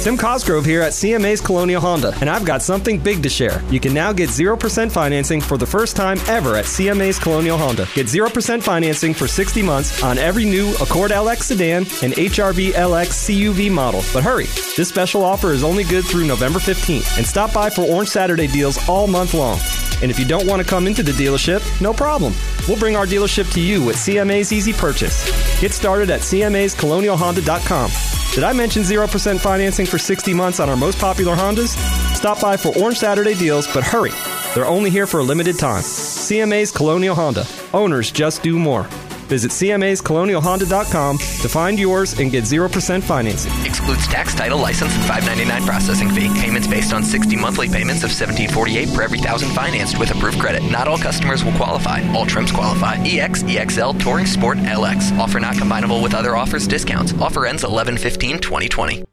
Tim Cosgrove here at CMA's Colonial Honda, and I've got something big to share. You can now get 0% financing for the first time ever at CMA's Colonial Honda. Get 0% financing for 60 months on every new Accord LX sedan and HRV LX CUV model. But hurry, this special offer is only good through November 15th, and stop by for Orange Saturday deals all month long. And if you don't want to come into the dealership, no problem. We'll bring our dealership to you with CMA's Easy Purchase. Get started at CMA'sColonialHonda.com. Did I mention 0% financing for 60 months on our most popular Hondas? Stop by for Orange Saturday deals, but hurry. They're only here for a limited time. CMA's Colonial Honda. Owners just do more. Visit CMA'sColonialHonda.com to find yours and get 0% financing. Excludes tax, title, license, and 599 processing fee. Payments based on 60 monthly payments of 1748 per every thousand financed with approved credit. Not all customers will qualify. All trims qualify. EX, EXL, Touring Sport, LX. Offer not combinable with other offers, discounts. Offer ends 11 15 2020.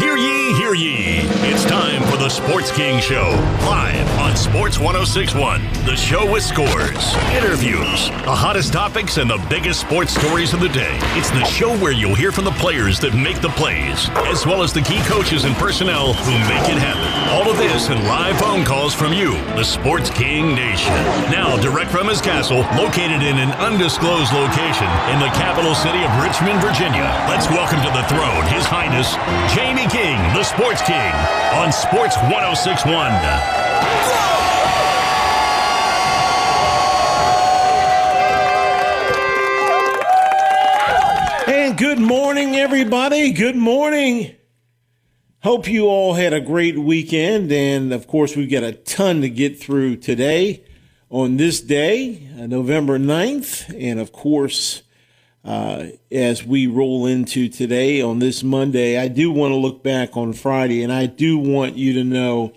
Hear ye, hear ye. It's time for the Sports King Show. Live on Sports 1061. The show with scores, interviews, the hottest topics, and the biggest sports stories of the day. It's the show where you'll hear from the players that make the plays, as well as the key coaches and personnel who make it happen. All of this and live phone calls from you, the Sports King Nation. Now, direct from his castle, located in an undisclosed location in the capital city of Richmond, Virginia. Let's welcome to the throne His Highness Jamie King, the Sports King, on Sports 1061. And good morning, everybody. Good morning. Hope you all had a great weekend. And of course, we've got a ton to get through today on this day, uh, November 9th. And of course, uh, as we roll into today on this Monday, I do want to look back on Friday and I do want you to know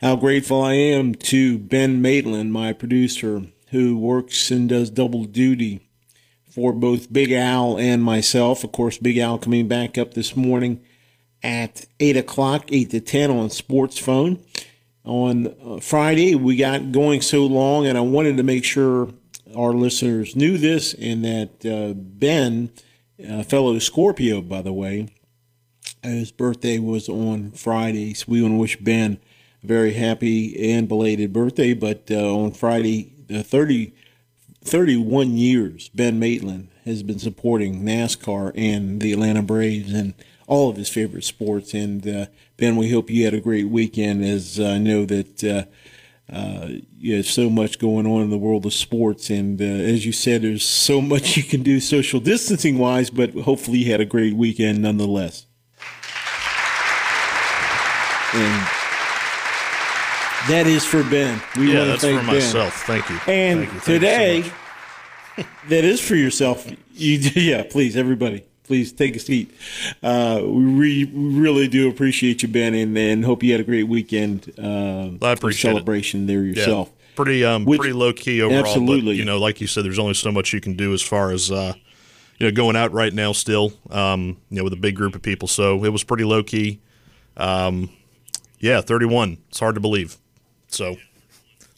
how grateful I am to Ben Maitland, my producer, who works and does double duty for both Big Al and myself. Of course, Big Al coming back up this morning at 8 o'clock, 8 to 10 on Sports Phone. On uh, Friday, we got going so long, and I wanted to make sure our listeners knew this and that uh, Ben, a fellow Scorpio, by the way, his birthday was on Friday. So we want to wish Ben a very happy and belated birthday. But uh, on Friday, the 30, 31 years, Ben Maitland has been supporting NASCAR and the Atlanta Braves and all of his favorite sports. And uh, Ben, we hope you had a great weekend, as I know that uh, you have so much going on in the world of sports. And uh, as you said, there's so much you can do social distancing wise, but hopefully you had a great weekend nonetheless. And that is for Ben. We yeah, want to that's thank for Ben. myself. Thank you. And Thank you. Thank you so today, that is for yourself. You, yeah, please, everybody, please take a seat. Uh, we, re, really do appreciate you, Ben, and, and hope you had a great weekend. Uh, I appreciate it. celebration there yourself. Yeah, pretty um, Which- pretty low key overall. absolutely. But, you know, like you said, there's only so much you can do as far as uh, you know going out right now. Still, um, you know, with a big group of people. So it was pretty low key. Um, yeah, 31. It's hard to believe. So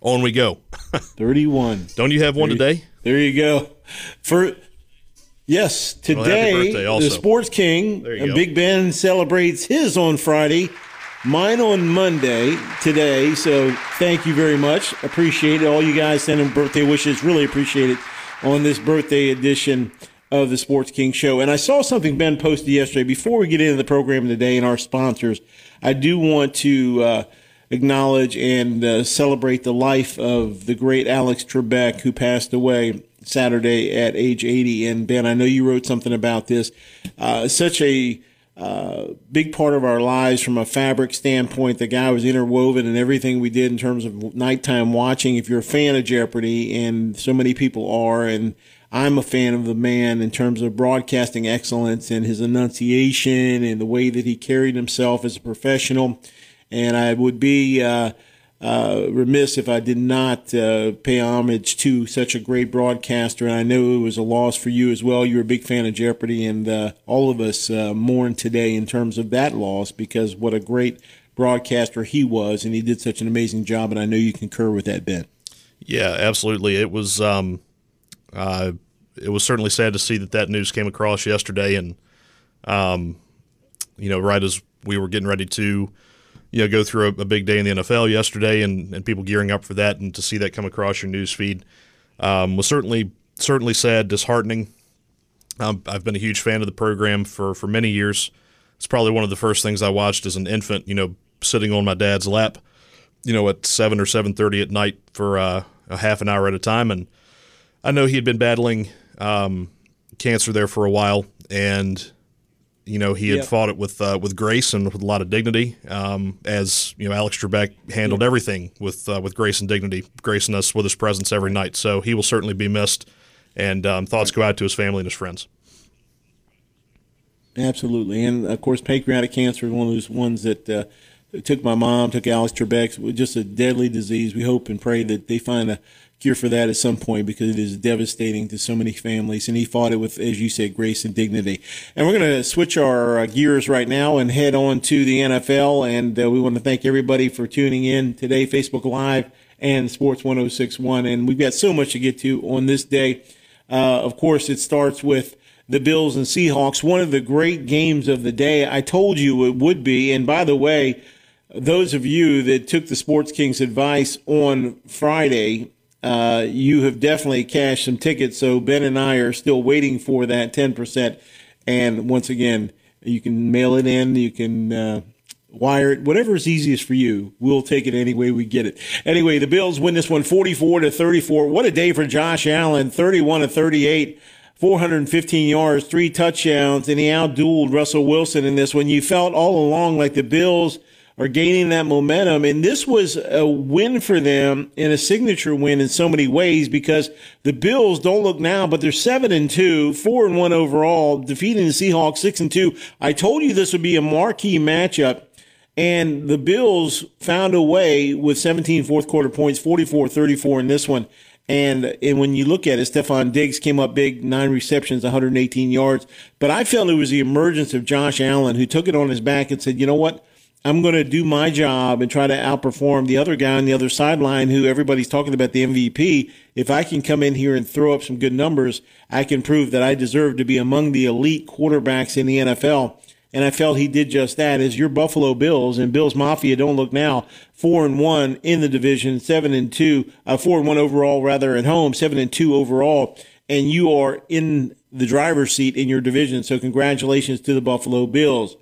on we go. 31. Don't you have one There you- today? There you go. For yes, Well, today also. the Sports King and. Big Ben celebrates his on Friday, mine on Monday today. So thank you very much. Appreciate it. All you guys sending birthday wishes. Really appreciate it on this birthday edition of the Sports King Show. And I saw something Ben posted yesterday. Before we get into the program today and our sponsors, I do want to. Uh, acknowledge and uh, celebrate the life of the great Alex Trebek, who passed away Saturday at age 80. And Ben, I know you wrote something about this. Uh, such a uh, big part of our lives from a fabric standpoint. The guy was interwoven in everything we did in terms of nighttime watching. If you're a fan of Jeopardy, and so many people are, and I'm a fan of the man in terms of broadcasting excellence and his enunciation and the way that he carried himself as a professional. And I would be uh, uh, remiss if I did not uh, pay homage to such a great broadcaster. And I know it was a loss for you as well. You're a big fan of Jeopardy, and uh, all of us uh, mourn today in terms of that loss because what a great broadcaster he was, and he did such an amazing job. And I know you concur with that, Ben. Yeah, absolutely. It was um, uh, it was certainly sad to see that that news came across yesterday, and um, you know, right as we were getting ready to, you know, go through a, a big day in the NFL yesterday, and, and people gearing up for that, and to see that come across your news feed um, was certainly certainly sad, disheartening. Um, I've been a huge fan of the program for for many years. It's probably one of the first things I watched as an infant. You know, sitting on my dad's lap, you know, at seven or seven thirty at night for uh, a half an hour at a time, and I know he had been battling um, cancer there for a while, and you know he had yep. fought it with uh, with grace and with a lot of dignity. Um, as you know, Alex Trebek handled yep. everything with uh, with grace and dignity, gracing us with his presence every night. So he will certainly be missed, and um, thoughts go out to his family and his friends. Absolutely, and of course, pancreatic cancer is one of those ones that. Uh, took my mom, took Alex Trebek, just a deadly disease. We hope and pray that they find a for that at some point because it is devastating to so many families. And he fought it with, as you said, grace and dignity. And we're going to switch our uh, gears right now and head on to the NFL. And uh, we want to thank everybody for tuning in today, Facebook Live and Sports 1061. And we've got so much to get to on this day. Uh, of course, it starts with the Bills and Seahawks, one of the great games of the day. I told you it would be. And by the way, those of you that took the Sports Kings advice on Friday uh, you have definitely cashed some tickets. So Ben and I are still waiting for that 10%. And once again, you can mail it in, you can uh, wire it, whatever is easiest for you. We'll take it any way we get it. Anyway, the Bills win this one 44 to 34. What a day for Josh Allen, 31 to 38. 415 yards, three touchdowns, and he outdueled Russell Wilson in this one. You felt all along like the Bills – are gaining that momentum. And this was a win for them and a signature win in so many ways because the Bills don't look now, but they're seven and two, four and one overall, defeating the Seahawks six and two. I told you this would be a marquee matchup. And the Bills found a way with 17 fourth quarter points, 44 34 in this one. And and when you look at it, Stefon Diggs came up big, nine receptions, 118 yards. But I felt it was the emergence of Josh Allen who took it on his back and said, you know what? I'm going to do my job and try to outperform the other guy on the other sideline who everybody's talking about the MVP. If I can come in here and throw up some good numbers, I can prove that I deserve to be among the elite quarterbacks in the NFL. And I felt he did just that. As your Buffalo Bills and Bills Mafia don't look now four and one in the division, seven and two, uh, four and one overall rather at home, seven and two overall, and you are in the driver's seat in your division. So congratulations to the Buffalo Bills.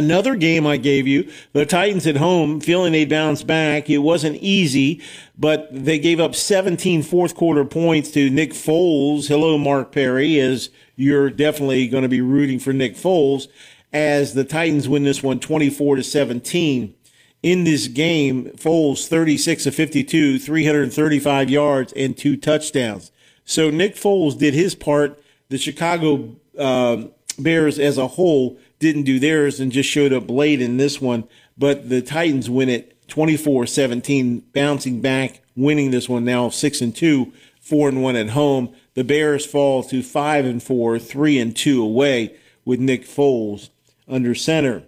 Another game I gave you, the Titans at home, feeling they bounced back. It wasn't easy, but they gave up 17 fourth quarter points to Nick Foles. Hello, Mark Perry, as you're definitely going to be rooting for Nick Foles as the Titans win this one 24 to 17. In this game, Foles 36 of 52, 335 yards and two touchdowns. So Nick Foles did his part. The Chicago uh, Bears as a whole didn't do theirs and just showed up late in this one. But the Titans win it 24 17, bouncing back, winning this one now 6 and 2, 4 and 1 at home. The Bears fall to 5 and 4, 3 and 2 away with Nick Foles under center.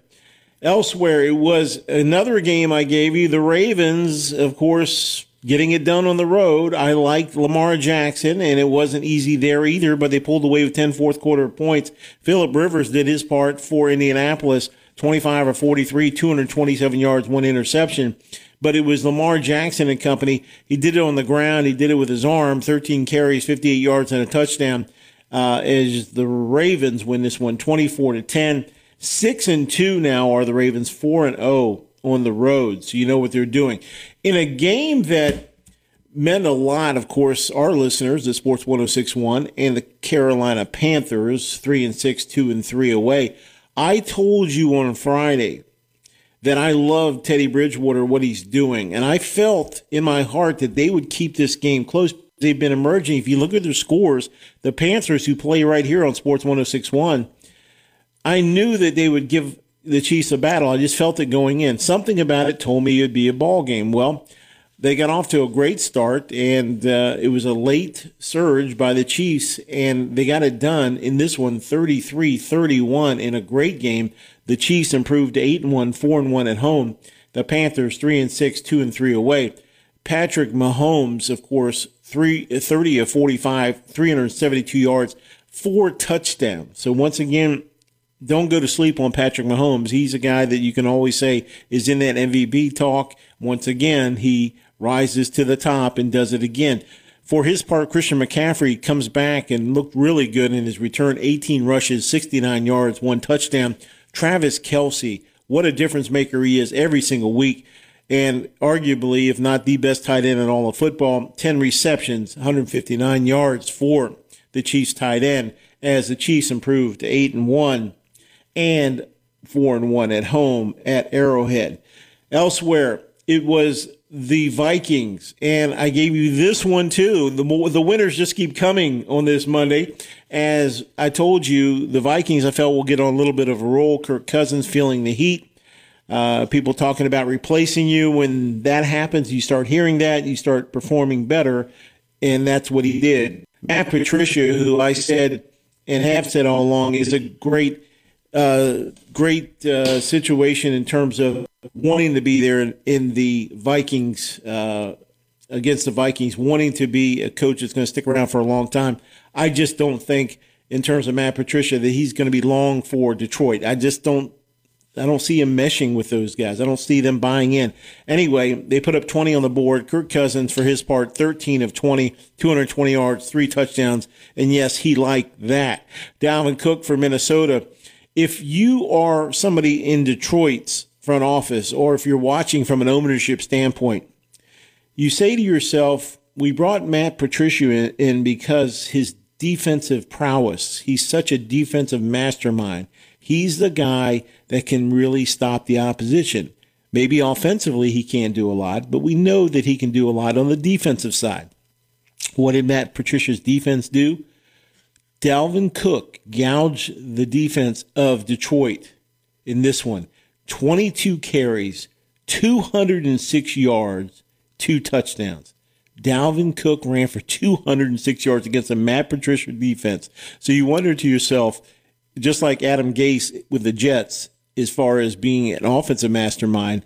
Elsewhere, it was another game I gave you. The Ravens, of course, getting it done on the road. I liked Lamar Jackson, and it wasn't easy there either, but they pulled away with 10 fourth quarter points. Philip Rivers did his part for Indianapolis, 25 or 43, 227 yards, one interception. But it was Lamar Jackson and company. He did it on the ground. He did it with his arm, 13 carries, 58 yards, and a touchdown. Uh, as the Ravens win this one, 24 to 10. Six and two now are the Ravens, four and 0 on the road. So you know what they're doing. In a game that meant a lot, of course, our listeners at Sports 1061 and the Carolina Panthers, 3 and 6, 2 and 3 away. I told you on Friday that I love Teddy Bridgewater, what he's doing. And I felt in my heart that they would keep this game close. They've been emerging. If you look at their scores, the Panthers, who play right here on Sports 1061, I knew that they would give the Chiefs a battle. I just felt it going in. Something about it told me it'd be a ball game. Well, they got off to a great start, and uh, it was a late surge by the Chiefs, and they got it done in this one 33 31 in a great game. The Chiefs improved to 8 and 1, 4 and 1 at home. The Panthers 3 and 6, 2 and 3 away. Patrick Mahomes, of course, three, 30 of 45, 372 yards, four touchdowns. So once again, don't go to sleep on Patrick Mahomes. He's a guy that you can always say is in that MVP talk. Once again, he rises to the top and does it again. For his part, Christian McCaffrey comes back and looked really good in his return 18 rushes, 69 yards, one touchdown. Travis Kelce, what a difference maker he is every single week. And arguably, if not the best tight end in all of football, 10 receptions, 159 yards for the Chiefs tight end as the Chiefs improved to 8 and 1 and 4 and 1 at home at Arrowhead. Elsewhere, it was the Vikings, and I gave you this one too. The the winners just keep coming on this Monday. As I told you, the Vikings I felt will get on a little bit of a roll. Kirk Cousins feeling the heat. Uh, people talking about replacing you. When that happens, you start hearing that, you start performing better, and that's what he did. Matt Patricia, who I said and have said all along, is a great, uh, great uh, situation in terms of wanting to be there in, the Vikings uh, against the Vikings, wanting to be a coach that's going to stick around for a long time. I just don't think, in terms of Matt Patricia, that he's going to be long for Detroit. I just don't. I don't see him meshing with those guys. I don't see them buying in. Anyway, they put up 20 on the board. Kirk Cousins, for his part, 13 of 20, 220 yards, three touchdowns. And yes, he liked that. Dalvin Cook for Minnesota. If you are somebody in Detroit's front office, or if you're watching from an ownership standpoint, you say to yourself, we brought Matt Patricia in, in because his defensive prowess. He's such a defensive mastermind. He's the guy that can really stop the opposition. Maybe offensively he can't do a lot, but we know that he can do a lot on the defensive side. What did Matt Patricia's defense do? Dalvin Cook gouged the defense of Detroit in this one. 22 carries, 206 yards, two touchdowns. Dalvin Cook ran for 206 yards against a Matt Patricia defense. So you wonder to yourself, just like Adam Gase with the Jets, as far as being an offensive mastermind,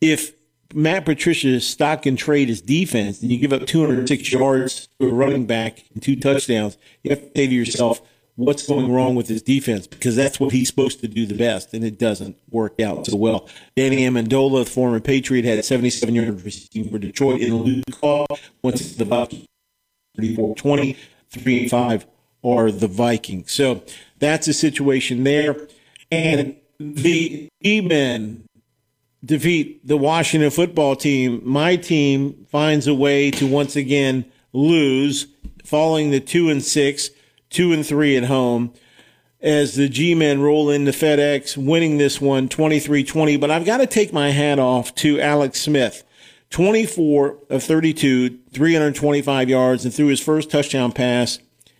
if Matt Patricia's stock and trade is defense and you give up 206 yards to a running back and two touchdowns, you have to say to yourself, what's going wrong with his defense because that's what he's supposed to do the best, and it doesn't work out so well. Danny Amendola, the former Patriot, had 77 yards receiving for Detroit in a lose call. Once the Vikings 34 20, 3 and 5 are the Vikings. So that's the situation there. And the G-men defeat the Washington football team. My team finds a way to once again lose, falling the 2 and 6 two and three at home as the G men roll into FedEx, winning this one 23 20. But I've got to take my hat off to Alex Smith. 24 of 32, 325 yards, and threw his first touchdown pass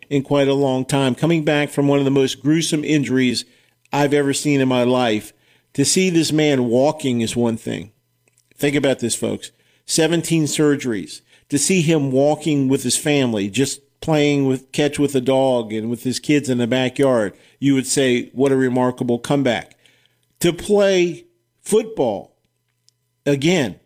in quite a long time. Coming back from one of the most gruesome injuries I've ever seen in my life. To see this man walking is one thing. Think about this, folks 17 surgeries. To see him walking with his family, just playing with catch with a dog and with his kids in the backyard, you would say, what a remarkable comeback. To play football, again,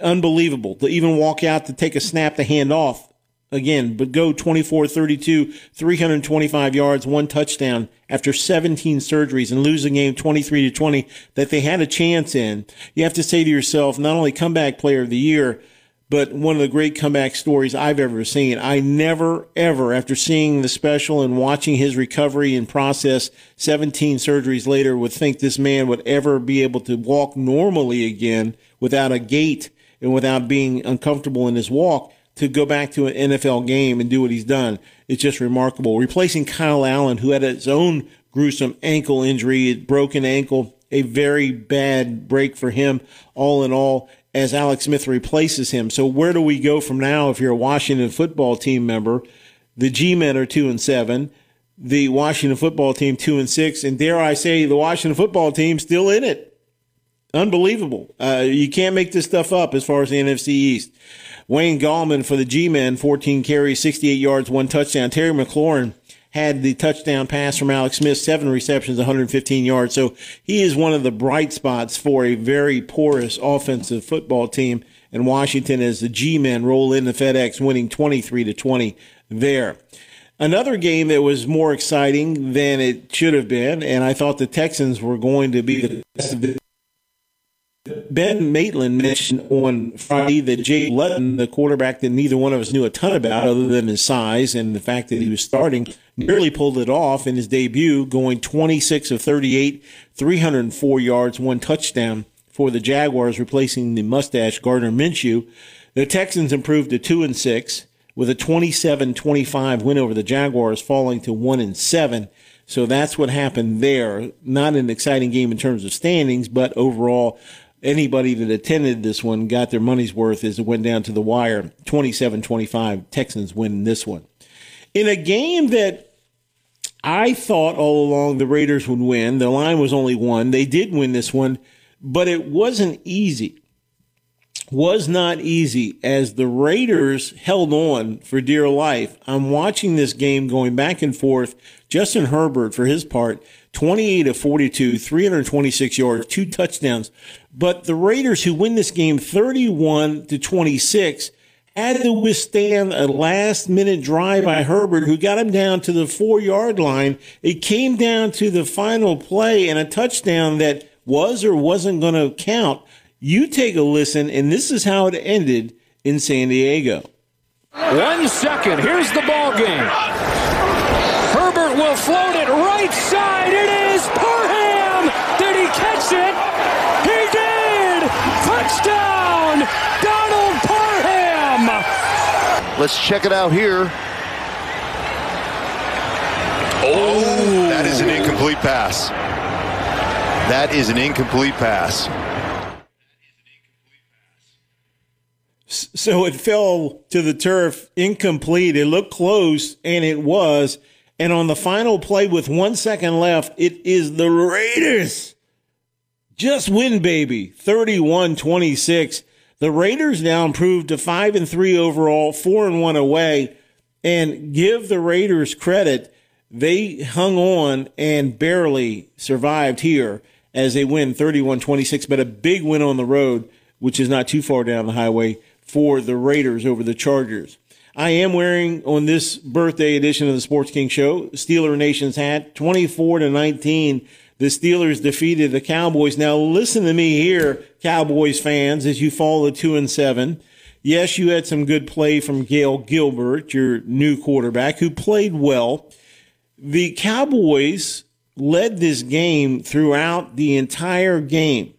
unbelievable. To even walk out to take a snap to hand off, again, but go 24 32, 325 yards, one touchdown after 17 surgeries and lose a game 23 to 20 that they had a chance in. You have to say to yourself, not only comeback player of the year, but one of the great comeback stories I've ever seen. I never, ever, after seeing the special and watching his recovery and process 17 surgeries later, would think this man would ever be able to walk normally again without a gait and without being uncomfortable in his walk to go back to an NFL game and do what he's done. It's just remarkable. Replacing Kyle Allen, who had his own gruesome ankle injury, broken ankle, a very bad break for him. All in all, as Alex Smith replaces him. So where do we go from now if you're a Washington football team member? The G-men are two and seven. The Washington football team two and six, and dare I say, the Washington football team still in it. Unbelievable. Uh, you can't make this stuff up as far as the NFC East. Wayne Gallman for the G-men, 14 carries, 68 yards, one touchdown. Terry McLaurin had the touchdown pass from Alex Smith, seven receptions, 115 yards. So he is one of the bright spots for a very porous offensive football team. And Washington, as the G men roll in the FedEx, winning 23 to 20 there. Another game that was more exciting than it should have been, and I thought the Texans were going to be the best of the Ben Maitland mentioned on Friday that Jake Luton, the quarterback that neither one of us knew a ton about other than his size and the fact that he was starting, nearly pulled it off in his debut, going 26 of 38, 304 yards, one touchdown for the Jaguars, replacing the mustache Gardner Minshew. The Texans improved to 2 and 6 with a 27-25 win over the Jaguars, falling to 1 and 7. So that's what happened there. Not an exciting game in terms of standings, but overall anybody that attended this one got their money's worth as it went down to the wire 27 25. Texans win this one. In a game that I thought all along the Raiders would win, the line was only one. They did win this one, but it wasn't easy. Was not easy as the Raiders held on for dear life. I'm watching this game going back and forth. Justin Herbert, for his part, 28 of 42, 326 yards, two touchdowns. But the Raiders, who win this game 31 to 26, had to withstand a last minute drive by Herbert, who got him down to the four yard line. It came down to the final play and a touchdown that was or wasn't going to count. You take a listen, and this is how it ended in San Diego. One second. Here's the ball game. Herbert will float it right side. It is Parham. Did he catch it? He did. Touchdown. Donald Parham. Let's check it out here. Oh, that is an incomplete pass. That is an incomplete pass. So it fell to the turf incomplete. It looked close, and it was. And on the final play with one second left, it is the Raiders. Just win, baby. 31 26. The Raiders now improved to 5 and 3 overall, 4 and 1 away. And give the Raiders credit. They hung on and barely survived here as they win 31 26, but a big win on the road, which is not too far down the highway for the Raiders over the Chargers. I am wearing on this birthday edition of the Sports King Show Steeler Nation's hat, 24 to 19. The Steelers defeated the Cowboys. Now listen to me here, Cowboys fans, as you fall to two and seven. Yes, you had some good play from Garrett Gilbert, your new quarterback, who played well. The Cowboys led this game throughout the entire game.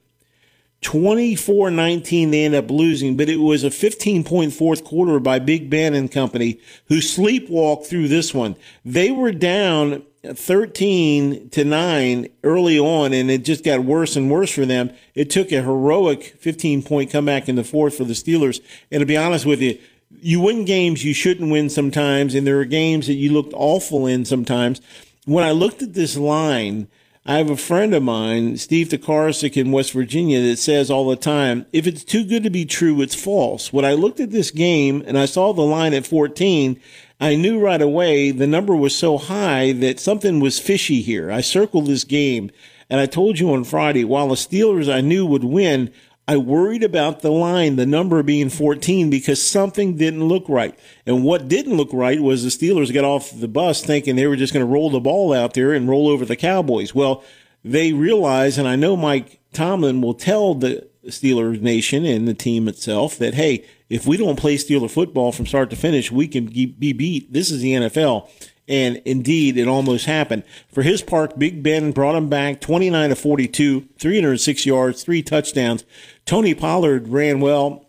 24 19, they end up losing, but it was a 15 point fourth quarter by Big Ben and company who sleepwalked through this one. They were down 13 to 9 early on, and it just got worse and worse for them. It took a heroic 15 point comeback in the fourth for the Steelers. And to be honest with you, you win games you shouldn't win sometimes, and there are games that you looked awful in sometimes. When I looked at this line, I have a friend of mine, Steve Tokarczyk in West Virginia, that says all the time, if it's too good to be true, it's false. When I looked at this game and I saw the line at 14, I knew right away the number was so high that something was fishy here. I circled this game and I told you on Friday, while the Steelers I knew would win, I worried about the line, the number being 14, because something didn't look right. And what didn't look right was the Steelers got off the bus thinking they were just going to roll the ball out there and roll over the Cowboys. Well, they realized, and I know Mike Tomlin will tell the Steelers Nation and the team itself that, hey, if we don't play Steeler football from start to finish, we can be beat. This is the NFL. And indeed, it almost happened. For his part, Big Ben brought him back 29 to 42, 306 yards, three touchdowns. Tony Pollard ran well,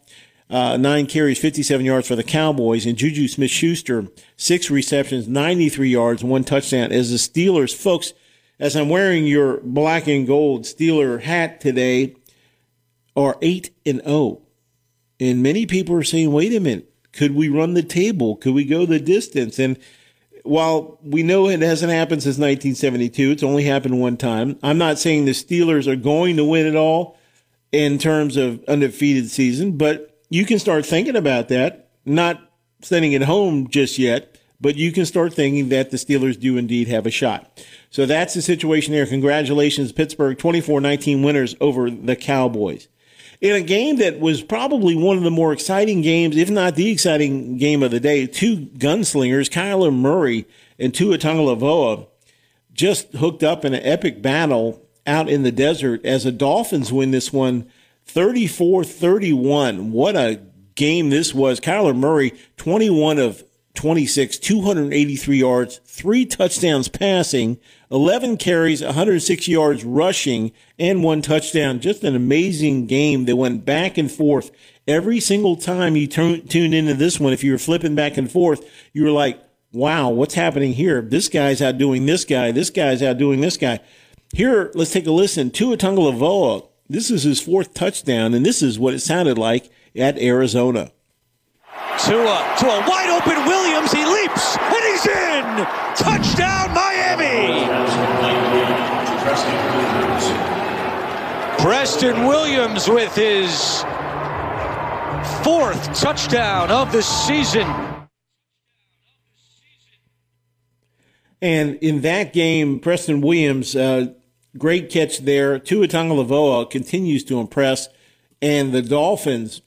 uh, nine carries, 57 yards for the Cowboys. And Juju Smith Schuster, six receptions, 93 yards, one touchdown. As the Steelers, folks, as I'm wearing your black and gold Steeler hat today, are 8 and 0. And many people are saying, wait a minute, could we run the table? Could we go the distance? And while we know it hasn't happened since 1972, it's only happened one time. I'm not saying the Steelers are going to win it all in terms of undefeated season, but you can start thinking about that. Not sending it home just yet, but you can start thinking that the Steelers do indeed have a shot. So that's the situation there. Congratulations, Pittsburgh, 24 19 winners over the Cowboys. in a game that was probably one of the more exciting games, if not the exciting game of the day. Two gunslingers, Kyler Murray and Tua Tagovailoa, just hooked up in an epic battle out in the desert as the Dolphins win this one 34-31. What a game this was. Kyler Murray, 21 of 26, 283 yards, three touchdowns passing, 11 carries, 106 yards rushing, and one touchdown. Just an amazing game that went back and forth. Every single time you tuned into this one, if you were flipping back and forth, you were like, wow, what's happening here? This guy's outdoing this guy. This guy's outdoing this guy. Here, let's take a listen. Tua Tagovailoa, this is his fourth touchdown, and this is what it sounded like at Arizona. Tua to a wide open Williams. He leaps and he's in. Touchdown Miami. Preston Williams with his fourth touchdown of the season. And in that game, Preston Williams, uh, great catch there. Tua Tagovailoa continues to impress, and the Dolphins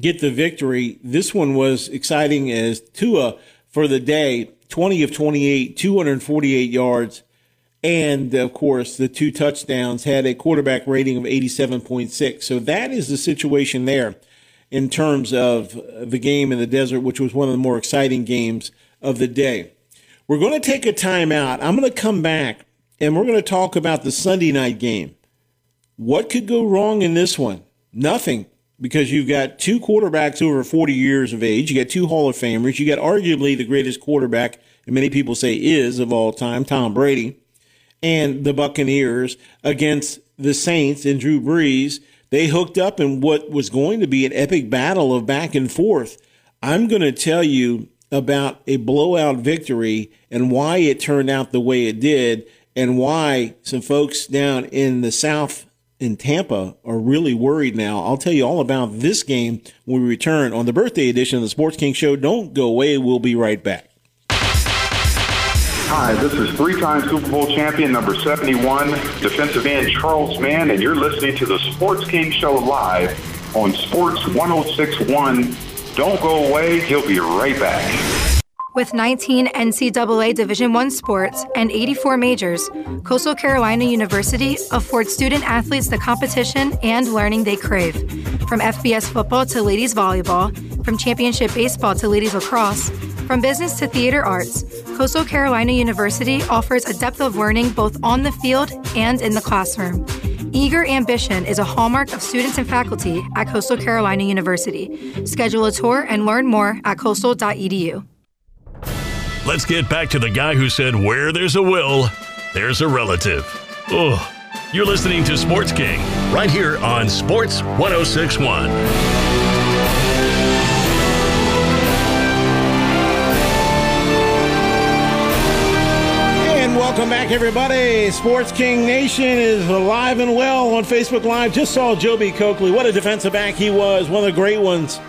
get the victory. This one was exciting as Tua for the day, 20 of 28, 248 yards. And of course, the two touchdowns had a quarterback rating of 87.6. So that is the situation there in terms of the game in the desert, which was one of the more exciting games of the day. We're going to take a timeout. I'm going to come back and we're going to talk about the Sunday night game. What could go wrong in this one? Nothing because you've got two quarterbacks over 40 years of age. You got two Hall of Famers. You got arguably the greatest quarterback, and many people say is of all time, Tom Brady, and the Buccaneers against the Saints and Drew Brees. They hooked up in what was going to be an epic battle of back and forth. I'm going to tell you about a blowout victory and why it turned out the way it did and why some folks down in the South in Tampa are really worried now. I'll tell you all about this game when we return on the birthday edition of the Sports King Show. Don't go away. We'll be right back. Hi, this is three-time Super Bowl champion number 71, defensive end Charles Mann, and you're listening to the Sports King Show live on Sports 1061. Don't go away. He'll be right back. With 19 NCAA Division I sports and 84 majors, Coastal Carolina University affords student athletes the competition and learning they crave. From FBS football to ladies volleyball, from championship baseball to ladies lacrosse, from business to theater arts, Coastal Carolina University offers a depth of learning both on the field and in the classroom. Eager ambition is a hallmark of students and faculty at Coastal Carolina University. Schedule a tour and learn more at coastal.edu. Let's get back to the guy who said, Where there's a will, there's a relative. Oh, you're listening to Sports King right here on Sports 1061. Welcome back, everybody. Sports King Nation is alive and well on Facebook Live. Just saw Joby Coakley. What a defensive back he was. One of the great ones.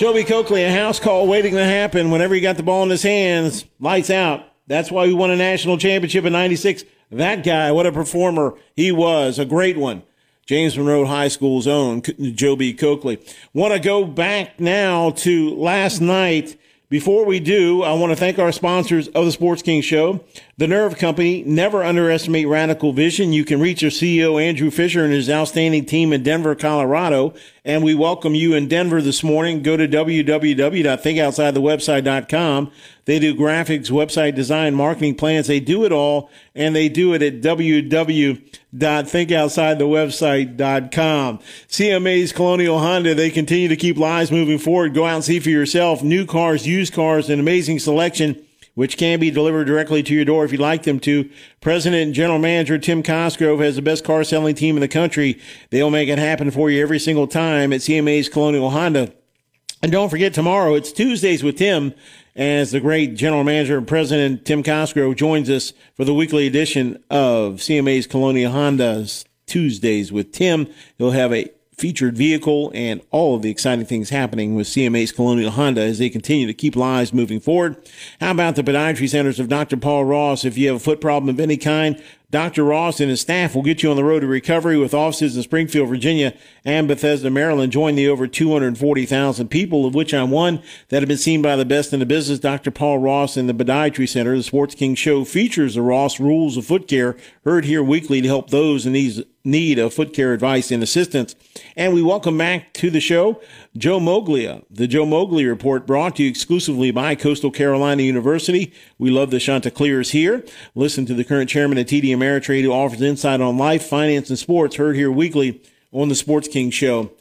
Joby Coakley, a house call waiting to happen whenever he got the ball in his hands. Lights out. That's why we won a national championship in 96. That guy, what a performer he was. A great one. James Monroe High School's own Joby Coakley. Want to go back now to last night before we do, I want to thank our sponsors of the Sports King Show. The Nerve Company, never underestimate radical vision. You can reach your CEO, Andrew Fisher, and his outstanding team in Denver, Colorado. And we welcome you in Denver this morning. Go to www.thinkoutsideTheWebsite.com. They do graphics, website design, marketing plans. They do it all, and they do it at www.thinkoutsideTheWebsite.com. CMA's Colonial Honda, they continue to keep lives moving forward. Go out and see for yourself. New cars, used cars, an amazing selection which can be delivered directly to your door if you'd like them to. President and General Manager Tim Cosgrove has the best car selling team in the country. They'll make it happen for you every single time at CMA's Colonial Honda. And don't forget tomorrow, it's Tuesdays with Tim as the great general manager and president Tim Cosgrove joins us for the weekly edition of CMA's Colonial Honda's Tuesdays with Tim. He'll have a featured vehicle and all of the exciting things happening with CMA's Colonial Honda as they continue to keep lives moving forward. How about the podiatry centers of Dr. Paul Ross? If you have a foot problem of any kind, Dr. Ross and his staff will get you on the road to recovery with offices in Springfield, Virginia and Bethesda, Maryland. Join the over 240,000 people, of which I'm one, that have been seen by the best in the business. Dr. Paul Ross in the Podiatry Center. The Sports King Show features the Ross Rules of Foot Care, heard here weekly to help those in these need of foot care advice and assistance. And we welcome back to the show Joe Moglia. The Joe Moglia Report brought to you exclusively by Coastal Carolina University. We love the Chanticleers here. Listen to the current chairman of TD Ameritrade who offers insight on life, finance, and sports, heard here weekly on the Sports King Show.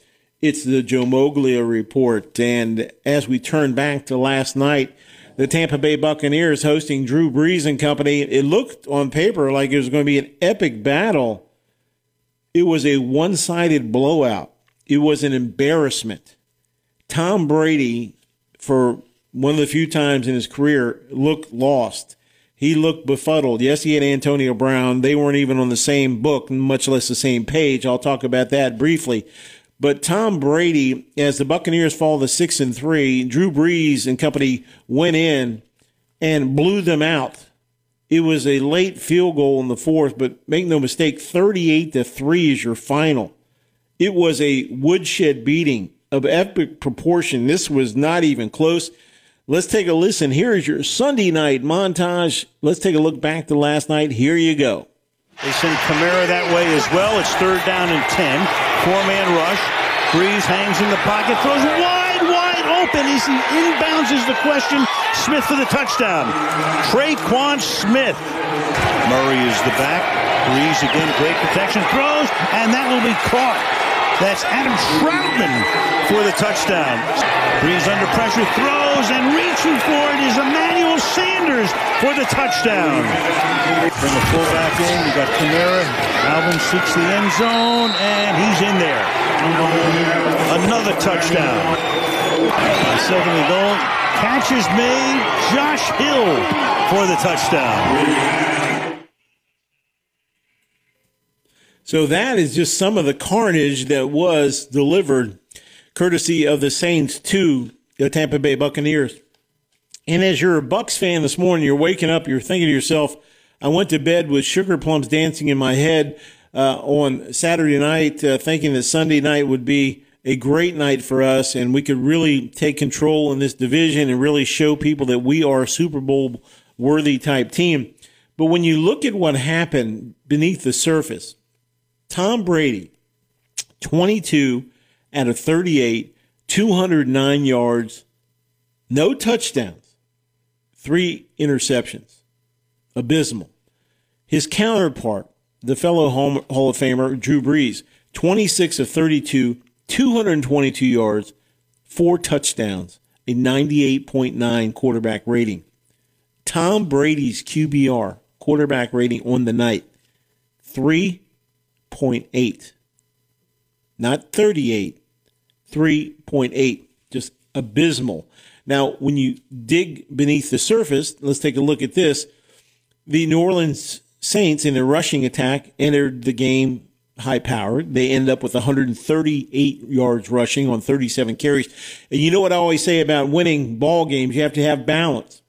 It's the Joe Moglia Report. And as we turn back to last night, the Tampa Bay Buccaneers hosting Drew Brees and company, it looked on paper like it was going to be an epic battle it was a one sided blowout. It was an embarrassment. Tom Brady, for one of the few times in his career, looked lost. He looked befuddled. Yes, he had Antonio Brown. They weren't even on the same book, much less the same page. I'll talk about that briefly. But Tom Brady, as the Buccaneers fall to six and three, Drew Brees and company went in and blew them out it was a late field goal in the fourth, but make no mistake, 38 to 3 is your final. It was a woodshed beating of epic proportion. This was not even close. Let's take a listen. Here is your Sunday night montage. Let's take a look back to last night. Here you go. They send Kamara that way as well. It's third down and 10. Four man rush. Brees hangs in the pocket, throws wide, wide open. Is he inbounds is the question. Smith for the touchdown. Tre'Quan Smith. Murray is the back. Brees again, great protection. Throws, and that will be caught. That's Adam Trautman for the touchdown. Brees under pressure, throws, and reaching for it is Emmanuel Sanders for the touchdown. From the fullback in, you got Kamara. Alvin seeks the end zone, and he's in there. Another touchdown. Second and goal. Catch is made. Josh Hill for the touchdown. So that is just some of the carnage that was delivered courtesy of the Saints to the Tampa Bay Buccaneers. And as you're a Bucks fan this morning, you're waking up, you're thinking to yourself, I went to bed with sugar plums dancing in my head uh, on Saturday night, uh, thinking that Sunday night would be a great night for us and we could really take control in this division and really show people that we are a Super Bowl worthy type team. But when you look at what happened beneath the surface, Tom Brady, 22 out of 38, 209 yards, no touchdowns, three interceptions. Abysmal. His counterpart, the fellow Hall of Famer, Drew Brees, 26 of 32, 222 yards, four touchdowns, a 98.9 quarterback rating. Tom Brady's QBR, quarterback rating on the night, 3.8. Not 38, 3.8. Just abysmal. Now, when you dig beneath the surface, let's take a look at this. The New Orleans Saints in their rushing attack entered the game high powered. They end up with 138 yards rushing on 37 carries. And you know what I always say about winning ball games? You have to have balance.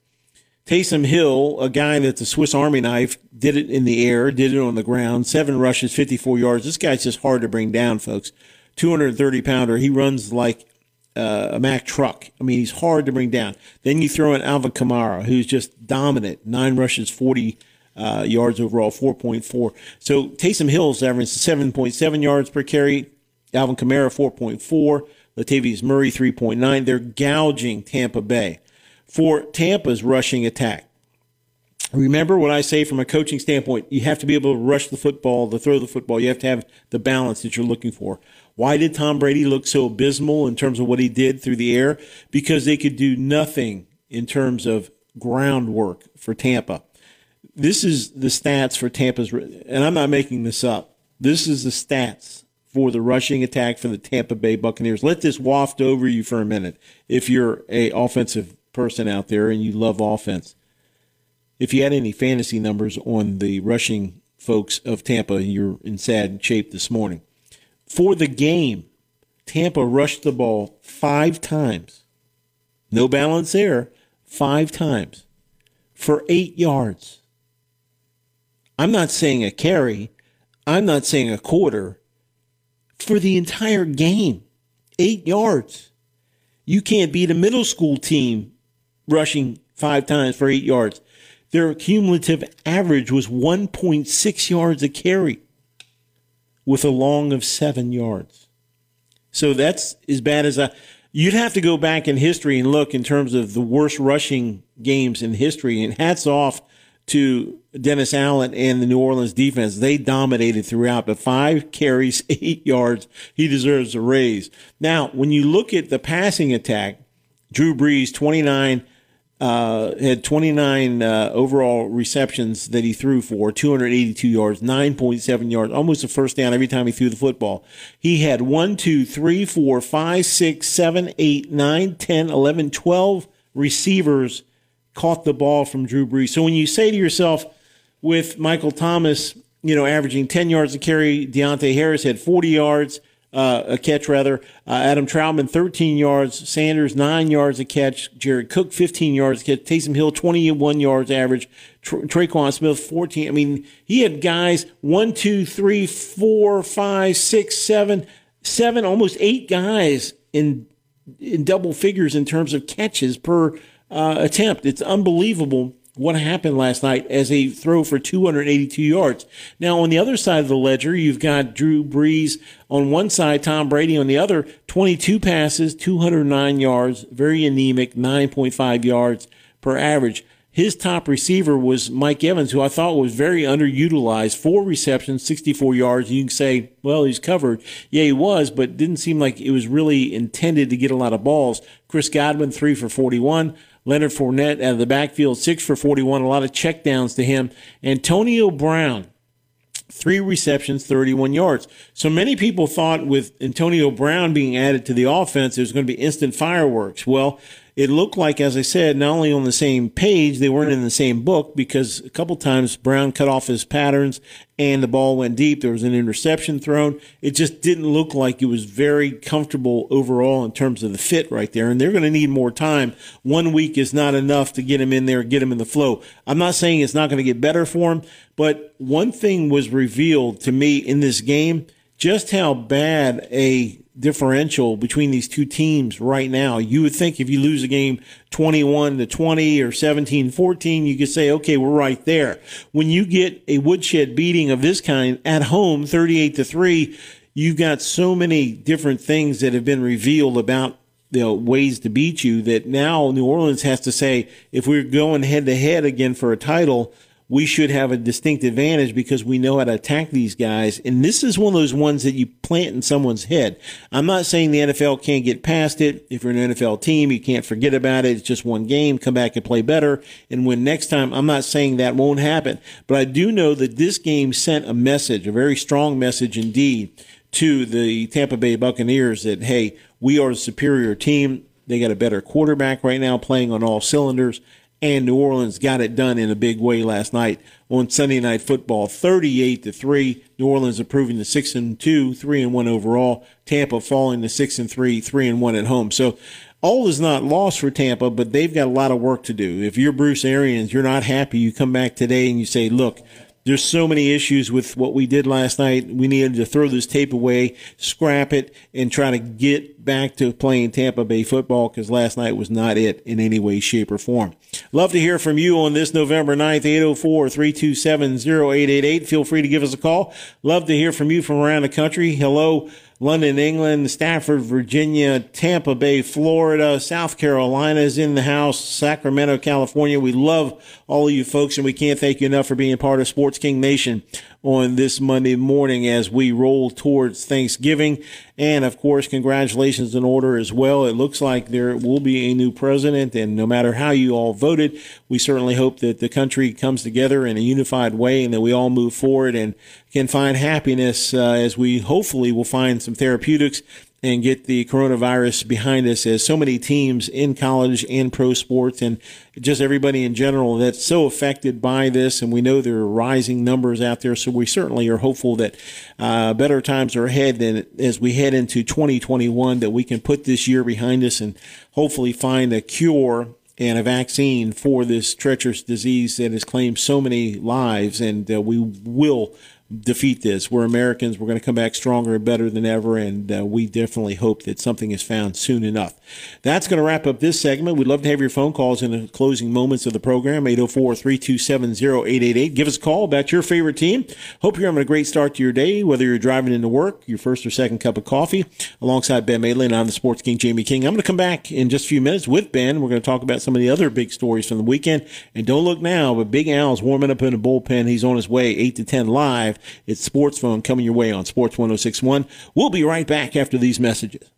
Taysom Hill, a guy that's a Swiss Army knife, did it in the air, did it on the ground, seven rushes, 54 yards. This guy's just hard to bring down, folks. 230 pounder. He runs like uh, a Mack truck. I mean, he's hard to bring down. Then you throw in Alvin Kamara, who's just dominant. Nine rushes, 40 uh, yards overall, 4.4. So Taysom Hill's averaging 7.7 yards per carry. Alvin Kamara, 4.4. Latavius Murray, 3.9. They're gouging Tampa Bay for Tampa's rushing attack. Remember what I say from a coaching standpoint, you have to be able to rush the football, to throw the football. You have to have the balance that you're looking for. Why did Tom Brady look so abysmal in terms of what he did through the air? Because they could do nothing in terms of groundwork for Tampa this is the stats for Tampa's, and I'm not making this up. This is the stats for the rushing attack for the Tampa Bay Buccaneers. Let this waft over you for a minute. If you're a offensive person out there and you love offense, if you had any fantasy numbers on the rushing folks of Tampa, you're in sad shape this morning. For the game, Tampa rushed the ball five times. No balance there. Five times for eight yards. I'm not saying a carry. I'm not saying a quarter. For the entire game, eight yards. You can't beat a middle school team rushing five times for eight yards. Their cumulative average was 1.6 yards a carry with a long of seven yards. So that's as bad as I. You'd have to go back in history and look in terms of the worst rushing games in history. And hats off to Dennis Allen and the New Orleans defense. They dominated throughout, but five carries, eight yards. He deserves a raise. Now, when you look at the passing attack, Drew Brees, 29 uh, had 29 uh, overall receptions that he threw for, 282 yards, 9.7 yards, almost a first down every time he threw the football. He had 1, 2, 3, 4, 5, 6, 7, 8, 9, 10, 11, 12 receivers caught the ball from Drew Brees. So when you say to yourself, with Michael Thomas, you know, averaging 10 yards a carry, Deonte Harris had 40 yards uh, a catch rather. Uh, Adam Trautman 13 yards, Sanders 9 yards a catch, Jared Cook 15 yards a catch, Taysom Hill 21 yards average, Tra- Tre'Quan Smith 14. I mean, he had guys one, two, three, four, five, six, seven, seven, almost eight guys in in double figures in terms of catches per uh, attempt. It's unbelievable what happened last night as a throw for 282 yards. Now, on the other side of the ledger, you've got Drew Brees on one side, Tom Brady on the other, 22 passes, 209 yards, very anemic, 9.5 yards per average. His top receiver was Mike Evans, who I thought was very underutilized. Four receptions, 64 yards. You can say, well, he's covered. Yeah, he was, but didn't seem like it was really intended to get a lot of balls. Chris Godwin, three for 41. Leonard Fournette out of the backfield, six for 41, a lot of checkdowns to him. Antonio Brown, three receptions, 31 yards. So many people thought with Antonio Brown being added to the offense, there's going to be instant fireworks. Well, it looked like, as I said, not only on the same page, they weren't in the same book because a couple times Brown cut off his patterns and the ball went deep. There was an interception thrown. It just didn't look like it was very comfortable overall in terms of the fit right there. And they're going to need more time. One week is not enough to get him in there, get him in the flow. I'm not saying it's not going to get better for him, but one thing was revealed to me in this game just how bad a differential between these two teams right now. You would think if you lose a game 21 to 20 or 17 14, you could say, okay, we're right there. When you get a woodshed beating of this kind at home, 38 to 3, you've got so many different things that have been revealed about know, ways to beat you that now New Orleans has to say, if we're going head to head again for a title, we should have a distinct advantage because we know how to attack these guys. And this is one of those ones that you plant in someone's head. I'm not saying the NFL can't get past it. If you're an NFL team, you can't forget about it. It's just one game. Come back and play better and win next time. I'm not saying that won't happen, but I do know that this game sent a message, a very strong message indeed to the Tampa Bay Buccaneers that, hey, we are the superior team. They got a better quarterback right now playing on all cylinders and New Orleans got it done in a big way last night on Sunday Night Football, 38 to three. New Orleans improving to six and two, three and one overall. Tampa falling to six and three, three and one at home. So all is not lost for Tampa, but they've got a lot of work to do. If you're Bruce Arians, you're not happy. You come back today and you say, look, there's so many issues with what we did last night. We needed to throw this tape away, scrap it, and try to get back to playing Tampa Bay football because last night was not it in any way, shape, or form. Love to hear from you on this November 9th, 804 327 0888. Feel free to give us a call. Love to hear from you from around the country. Hello. London, England, Stafford, Virginia, Tampa Bay, Florida, South Carolina is in the house, Sacramento, California. We love all of you folks, and we can't thank you enough for being part of Sports King Nation on this Monday morning as we roll towards Thanksgiving. And of course, congratulations in order as well. It looks like there will be a new president, and no matter how you all voted, we certainly hope that the country comes together in a unified way and that we all move forward and can find happiness uh, as we hopefully will find some therapeutics and get the coronavirus behind us as so many teams in college and pro sports and just everybody in general that's so affected by this. And we know there are rising numbers out there. So we certainly are hopeful that uh, better times are ahead than as we head into 2021 that we can put this year behind us and hopefully find a cure and a vaccine for this treacherous disease that has claimed so many lives. And uh, we will defeat this. We're Americans. We're going to come back stronger and better than ever. And uh, we definitely hope that something is found soon enough. That's going to wrap up this segment. We'd love to have your phone calls in the closing moments of the program 804 327 0888. Give us a call about your favorite team. Hope you're having a great start to your day, whether you're driving into work, your first or second cup of coffee. Alongside Ben Madeley, and I'm the Sports King, Jamie King. I'm going to come back in just a few minutes with Ben. We're going to talk about some of the other big stories from the weekend. And don't look now, but Big Al's warming up in the bullpen. He's on his way 8 to 10 live it's Sports Phone coming your way on Sports 1061. We'll be right back after these messages.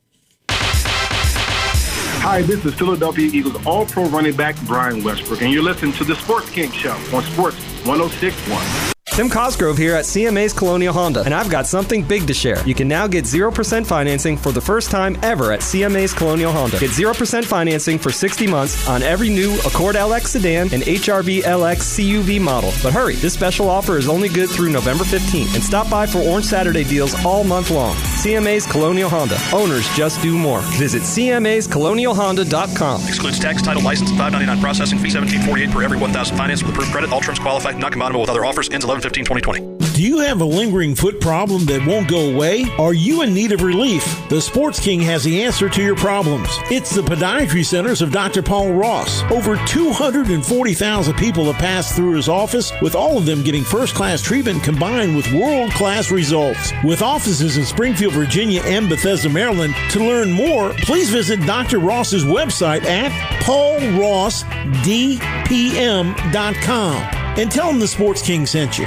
Hi, this is Philadelphia Eagles All Pro running back Brian Westbrook, and you're listening to the Sports King Show on Sports 1061. Tim Cosgrove here at CMA's Colonial Honda, and I've got something big to share. You can now get 0% financing for the first time ever at CMA's Colonial Honda. Get 0% financing for 60 months on every new Accord LX sedan and HRV LX CUV model. But hurry, this special offer is only good through November 15th, and stop by for Orange Saturday deals all month long. CMA's Colonial Honda. Owners just do more. Visit CMA'sColonialHonda.com. Excludes tax, title, license, 599 processing fee, 1748 per every 1,000 finance with approved credit. All terms qualified, not compatible with other offers. Ends 11 15 2020. Do you have a lingering foot problem that won't go away? Are you in need of relief? The Sports King has the answer to your problems. It's the Podiatry Centers of Dr. Paul Ross. Over 240,000 people have passed through his office, with all of them getting first class treatment combined with world class results. With offices in Springfield, Virginia, and Bethesda, Maryland, to learn more, please visit Dr. Ross's website at paulrossdpm.com and tell them the Sports King sent you.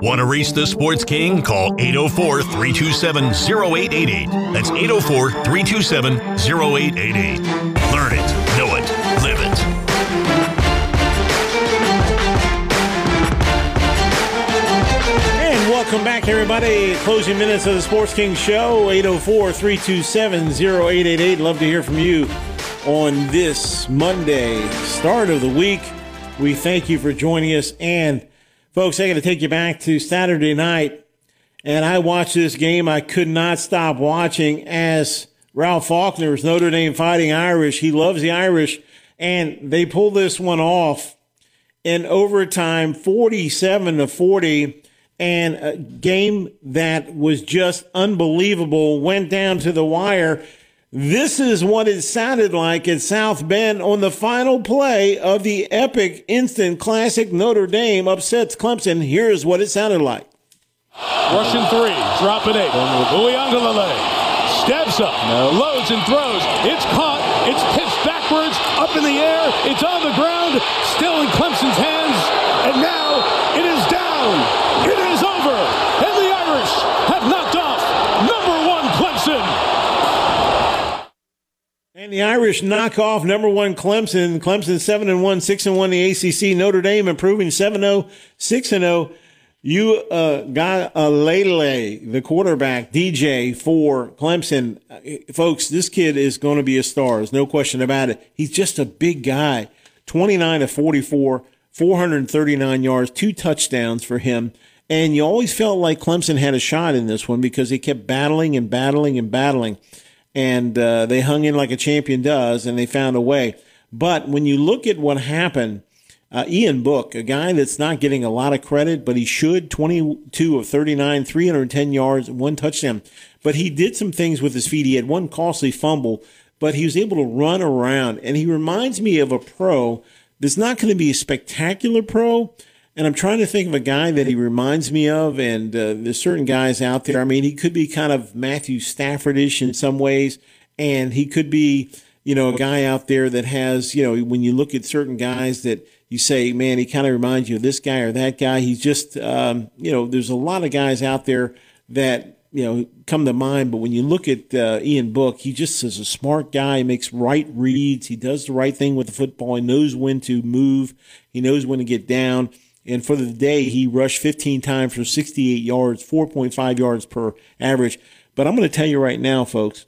Want to reach the Sports King? Call 804 327 0888. That's 804 327 0888. Learn it, know it, live it. And welcome back, everybody. Closing minutes of the Sports King Show 804 327 0888. Love to hear from you on this Monday, start of the week. We thank you for joining us. And folks, I got to take you back to Saturday night. And I watched this game. I could not stop watching as Ralph Faulkner's Notre Dame Fighting Irish. He loves the Irish. And they pulled this one off in overtime, 47 to 40. And a game that was just unbelievable went down to the wire. This is what it sounded like at South Bend on the final play of the epic instant classic Notre Dame upsets Clemson. Here's what it sounded like. Russian three, dropping eight. Uiagalelei steps up, no. loads and throws. It's caught. It's pitched backwards, up in the air. It's on the ground, still in Clemson's hands. And now it is down. It is over. And the Irish have knocked off number one Clemson. And the Irish knock off number one Clemson. Clemson 7 and 1, 6 and 1 the ACC. Notre Dame improving 7 0, 6 and 0. You uh, got a Lele, the quarterback, DJ for Clemson. Uh, folks, this kid is going to be a star. There's no question about it. He's just a big guy. 29 to 44, 439 yards, two touchdowns for him. And you always felt like Clemson had a shot in this one because they kept battling and battling and battling. And uh, they hung in like a champion does, and they found a way. But when you look at what happened, uh, Ian Book, a guy that's not getting a lot of credit, but he should 22 of 39, 310 yards, one touchdown. But he did some things with his feet. He had one costly fumble, but he was able to run around. And he reminds me of a pro that's not going to be a spectacular pro. And I'm trying to think of a guy that he reminds me of. And uh, there's certain guys out there. I mean, he could be kind of Matthew Staffordish in some ways, and he could be, you know, a guy out there that has, you know, when you look at certain guys that you say, man, he kind of reminds you of this guy or that guy. He's just, um, you know, there's a lot of guys out there that, you know, come to mind. But when you look at uh, Ian Book, he just is a smart guy. He makes right reads. He does the right thing with the football. He knows when to move. He knows when to get down. And for the day, he rushed 15 times for 68 yards, 4.5 yards per average. But I'm going to tell you right now, folks,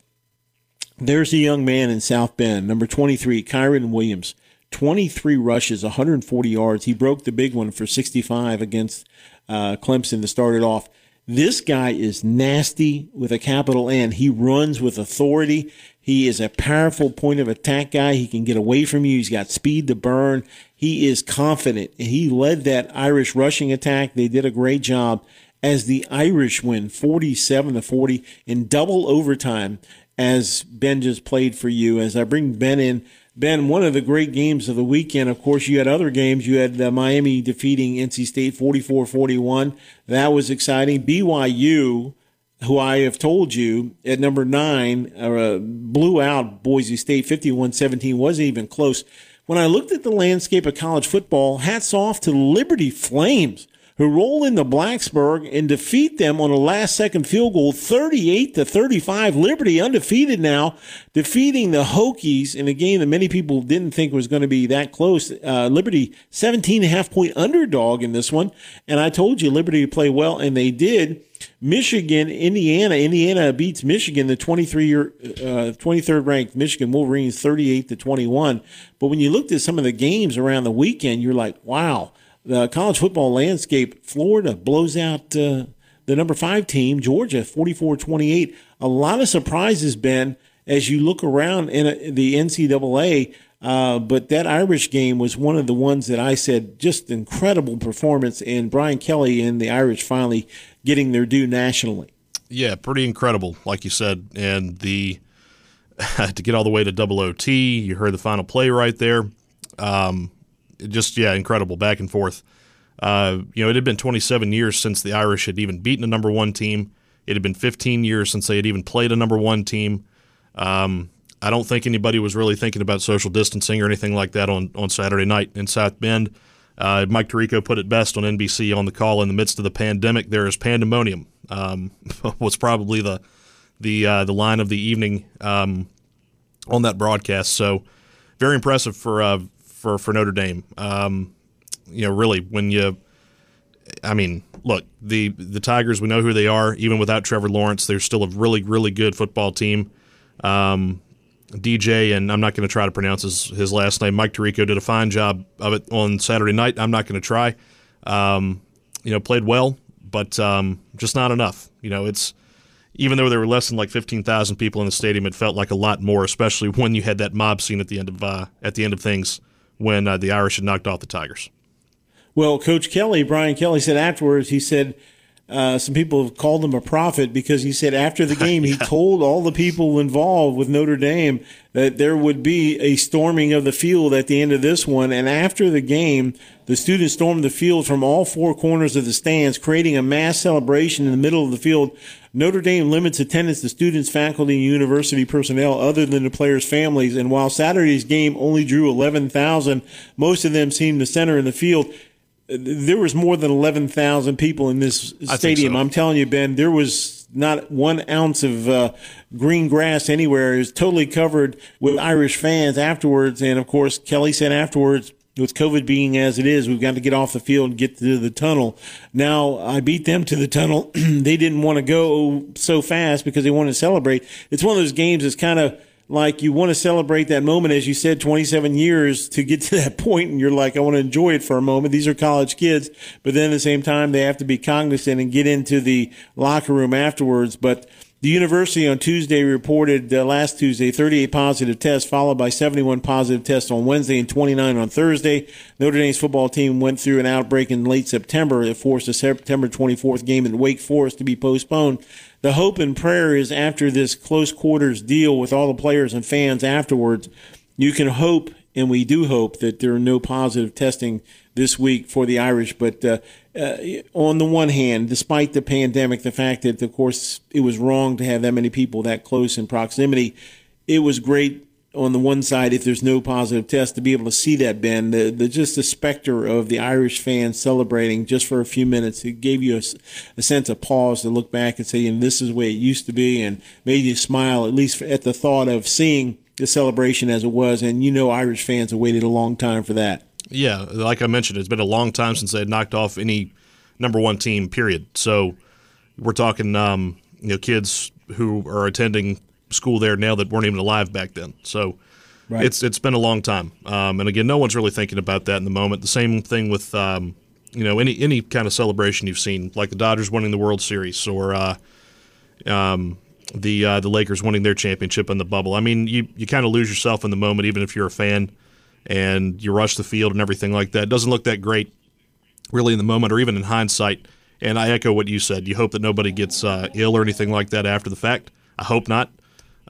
there's a young man in South Bend, number 23, Kyren Williams. 23 rushes, 140 yards. He broke the big one for 65 against uh, Clemson to start it off. This guy is nasty with a capital N. He runs with authority. He is a powerful point of attack guy. He can get away from you. He's got speed to burn. He is confident. He led that Irish rushing attack. They did a great job as the Irish win 47 to 40 in double overtime as Ben just played for you. As I bring Ben in, Ben, one of the great games of the weekend, of course, you had other games. You had uh, Miami defeating NC State 44 41. That was exciting. BYU, who I have told you at number nine, uh, blew out Boise State 51 17, wasn't even close. When I looked at the landscape of college football, hats off to Liberty Flames who roll into Blacksburg and defeat them on a last second field goal, 38 to 35. Liberty undefeated now, defeating the Hokies in a game that many people didn't think was going to be that close. Uh, Liberty 17 and a half point underdog in this one. And I told you Liberty play well, and they did. Michigan, Indiana. Indiana beats Michigan, the 23 year, uh, 23rd ranked Michigan Wolverines, 38 to 21. But when you looked at some of the games around the weekend, you're like, wow the college football landscape, Florida blows out uh, the number five team, Georgia, 44 28. A lot of surprises, Ben, as you look around in a, the NCAA. Uh, but that Irish game was one of the ones that I said just incredible performance, and Brian Kelly and the Irish finally getting their due nationally. Yeah, pretty incredible, like you said. And the to get all the way to double OT, you heard the final play right there. Um, just yeah, incredible back and forth. Uh, you know, it had been 27 years since the Irish had even beaten a number one team. It had been 15 years since they had even played a number one team. Um, I don't think anybody was really thinking about social distancing or anything like that on, on Saturday night in South Bend. Uh, Mike Tirico put it best on NBC on the call in the midst of the pandemic. There is pandemonium. Um, was probably the the uh, the line of the evening um, on that broadcast. So very impressive for uh, for for Notre Dame. Um, you know, really, when you, I mean, look, the the Tigers, we know who they are. Even without Trevor Lawrence, they're still a really really good football team. Um, DJ, and I'm not going to try to pronounce his, his last name. Mike Tirico did a fine job of it on Saturday night. I'm not going to try. Um, you know, played well, but um, just not enough. You know, it's even though there were less than like 15,000 people in the stadium, it felt like a lot more, especially when you had that mob scene at the end of uh, at the end of things when uh, the Irish had knocked off the Tigers. Well, Coach Kelly, Brian Kelly said afterwards, he said uh, some people have called him a prophet because he said after the game, he told all the people involved with Notre Dame that there would be a storming of the field at the end of this one. And after the game, the students stormed the field from all four corners of the stands, creating a mass celebration in the middle of the field. Notre Dame limits attendance to students, faculty, and university personnel other than the players' families. And while Saturday's game only drew 11,000, most of them seemed to center in the field. There was more than 11,000 people in this stadium. So. I'm telling you, Ben, there was not one ounce of uh, green grass anywhere. It was totally covered with Irish fans afterwards. And of course, Kelly said afterwards, with COVID being as it is, we've got to get off the field and get to the tunnel. Now, I beat them to the tunnel. they didn't want to go so fast because they wanted to celebrate. It's one of those games that's kind of like you want to celebrate that moment, as you said, 27 years to get to that point, and you're like, I want to enjoy it for a moment. These are college kids, but then at the same time, they have to be cognizant and get into the locker room afterwards. But the university on Tuesday reported uh, last Tuesday 38 positive tests, followed by 71 positive tests on Wednesday and 29 on Thursday. Notre Dame's football team went through an outbreak in late September. that forced a September 24th game in Wake Forest to be postponed. The hope and prayer is after this close quarters deal with all the players and fans afterwards, you can hope, and we do hope, that there are no positive testing this week for the Irish. But uh, uh, on the one hand, despite the pandemic, the fact that, of course, it was wrong to have that many people that close in proximity, it was great on the one side, if there's no positive test, to be able to see that, Ben, the, the just the specter of the Irish fans celebrating just for a few minutes, it gave you a, a sense of pause to look back and say, and this is the way it used to be, and made you smile at least at the thought of seeing the celebration as it was. And you know, Irish fans have waited a long time for that. Yeah, like I mentioned, it's been a long time since they had knocked off any number one team. Period. So we're talking, um, you know, kids who are attending school there now that weren't even alive back then. So Right. it's it's been a long time. Um, and again, no one's really thinking about that in the moment. The same thing with um, you know any any kind of celebration you've seen, like the Dodgers winning the World Series or uh, um, the uh, the Lakers winning their championship in the bubble. I mean, you you kind of lose yourself in the moment, even if you're a fan, and you rush the field and everything like that. It doesn't look that great, really, in the moment or even in hindsight. And I echo what you said. You hope that nobody gets uh, ill or anything like that after the fact. I hope not.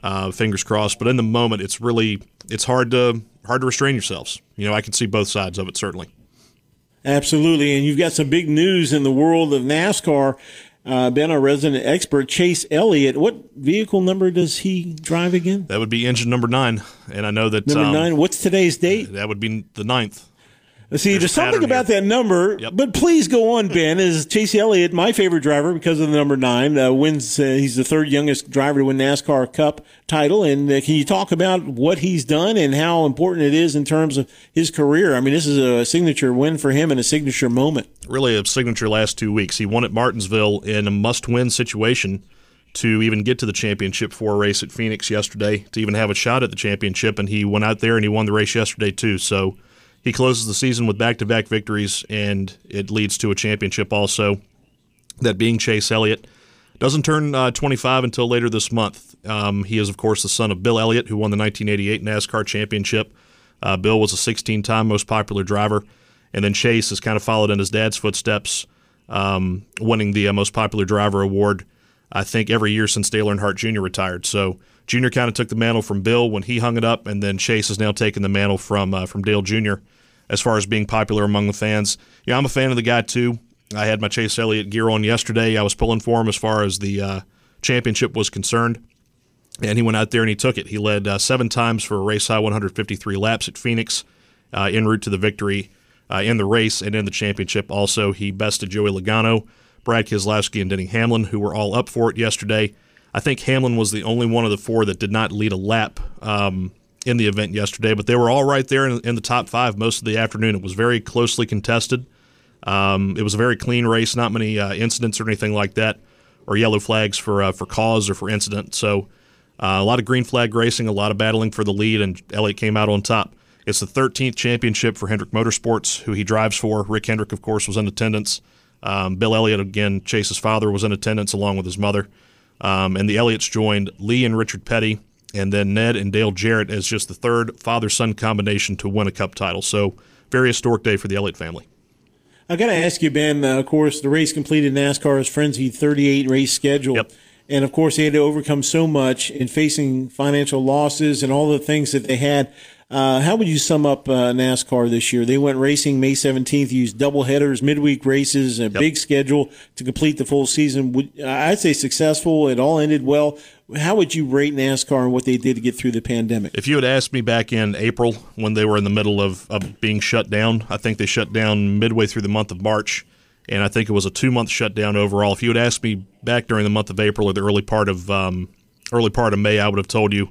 Uh, fingers crossed. But in the moment, it's really it's hard to hard to restrain yourselves. You know, I can see both sides of it certainly. Absolutely. And you've got some big news in the world of NASCAR. Uh, been a resident expert, Chase Elliott. What vehicle number does he drive again? That would be engine number nine, and I know that Number um, nine. What's today's date? That would be the ninth. See, There's there's, something about that number, but please go on, Ben. Is Chase Elliott my favorite driver because of the number nine? Uh, wins. Uh, he's the third youngest driver to win NASCAR Cup title. And uh, can you talk about what he's done and how important it is in terms of his career? I mean, this is a signature win for him and a signature moment. really a signature last two weeks. He won at Martinsville in a must-win situation to even get to the championship for a race at Phoenix yesterday, to even have a shot at the championship, and he went out there and he won the race yesterday too. So he closes the season with back-to-back victories, and it leads to a championship also. That being Chase Elliott doesn't turn uh, 25 until later this month. Um, he is, of course, the son of Bill Elliott, who won the 1988 NASCAR championship. Uh, Bill was a 16 time most popular driver. And then Chase has kind of followed in his dad's footsteps, um, winning the uh, most popular driver award, I think, every year since Dale Earnhardt Jr. retired. So Jr. kind of took the mantle from Bill when he hung it up, and then Chase has now taken the mantle from uh, from Dale Jr. as far as being popular among the fans. Yeah, I'm a fan of the guy too. I had my Chase Elliott gear on yesterday. I was pulling for him as far as the uh, championship was concerned. And he went out there and he took it. He led uh, seven times for a race high 153 laps at Phoenix, uh, en route to the victory uh, in the race and in the championship. Also, he bested Joey Logano, Brad Keselowski, and Denny Hamlin, who were all up for it yesterday. I think Hamlin was the only one of the four that did not lead a lap um, in the event yesterday, but they were all right there in, in the top five most of the afternoon. It was very closely contested. Um, it was a very clean race, not many uh, incidents or anything like that, or yellow flags for uh, for cause or for incident. So uh, a lot of green flag racing, a lot of battling for the lead, and Elliott came out on top. It's the 13th championship for Hendrick Motorsports, who he drives for. Rick Hendrick, of course, was in attendance. Um, Bill Elliott, again, Chase's father, was in attendance along with his mother. Um, and the Elliotts joined Lee and Richard Petty, and then Ned and Dale Jarrett as just the third father son combination to win a cup title. So, very historic day for the Elliott family. I got to ask you, Ben. Uh, of course, the race completed NASCAR's frenzied 38 race schedule. And of course, they had to overcome so much in facing financial losses and all the things that they had. Uh, how would you sum up uh, NASCAR this year? They went racing May 17th, used double headers, midweek races, a big schedule to complete the full season. Would, I'd say successful. It all ended well. How would you rate NASCAR and what they did to get through the pandemic? If you had asked me back in April when they were in the middle of, of being shut down, I think they shut down midway through the month of March, and I think it was a two month shutdown overall. If you had asked me back during the month of April or the early part of um, early part of May, I would have told you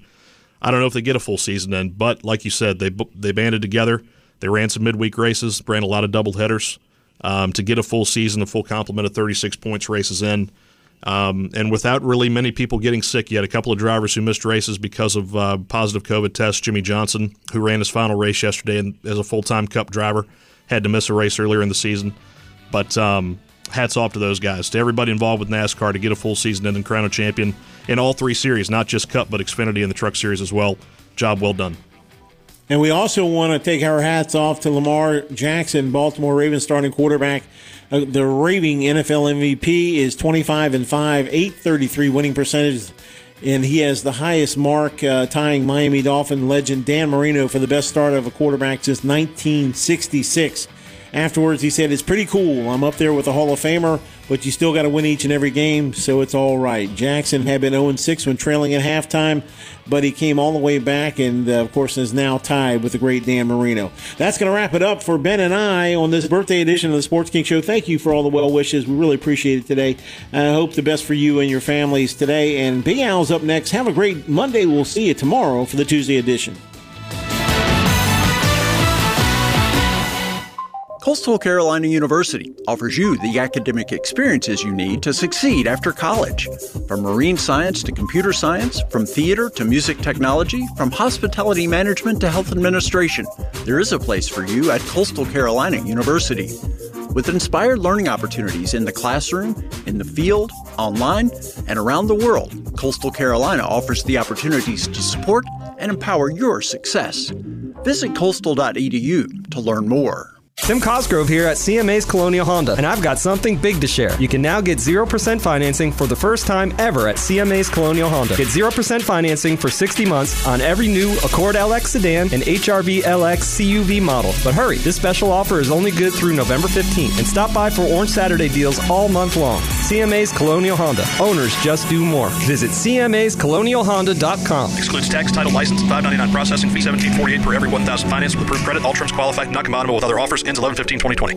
I don't know if they get a full season in, but like you said, they they banded together. They ran some midweek races, ran a lot of double headers um, to get a full season, a full complement of 36 points races in. Um, and without really many people getting sick yet, a couple of drivers who missed races because of uh, positive COVID tests. Jimmie Johnson, who ran his final race yesterday and as a full time Cup driver, had to miss a race earlier in the season. But um, hats off to those guys, to everybody involved with NASCAR to get a full season and then crown a champion in all three series, not just Cup, but Xfinity and the Truck Series as well. Job well done. And we also want to take our hats off to Lamar Jackson, Baltimore Ravens starting quarterback. Uh, the raving NFL MVP is 25 and 5, 833 winning percentage, and he has the highest mark, uh, tying Miami Dolphin legend Dan Marino for the best start of a quarterback since 1966. Afterwards, he said, It's pretty cool. I'm up there with a Hall of Famer, but you still got to win each and every game, so it's all right. Jackson had been 0 6 when trailing at halftime, but he came all the way back and, uh, of course, is now tied with the great Dan Marino. That's going to wrap it up for Ben and I on this birthday edition of the Sports King Show. Thank you for all the well wishes. We really appreciate it today. I hope the best for you and your families today. And Big Al's up next. Have a great Monday. We'll see you tomorrow for the Tuesday edition. Coastal Carolina University offers you the academic experiences you need to succeed after college. From marine science to computer science, from theater to music technology, from hospitality management to health administration, there is a place for you at Coastal Carolina University. With inspired learning opportunities in the classroom, in the field, online, and around the world, Coastal Carolina offers the opportunities to support and empower your success. Visit coastal.edu to learn more. Tim Cosgrove here at CMA's Colonial Honda, and I've got something big to share. You can now get 0% financing for the first time ever at CMA's Colonial Honda. Get 0% financing for 60 months on every new Accord LX sedan and HRV LX CUV model. But hurry, this special offer is only good through November 15th, and stop by for Orange Saturday deals all month long. CMA's Colonial Honda. Owners just do more. Visit CMA'sColonialHonda.com. Excludes tax, title, license, and 599 processing fee, 1748 per every 1,000 finance with approved credit. All terms qualify, not compatible with other offers. Ends 11 15 2020.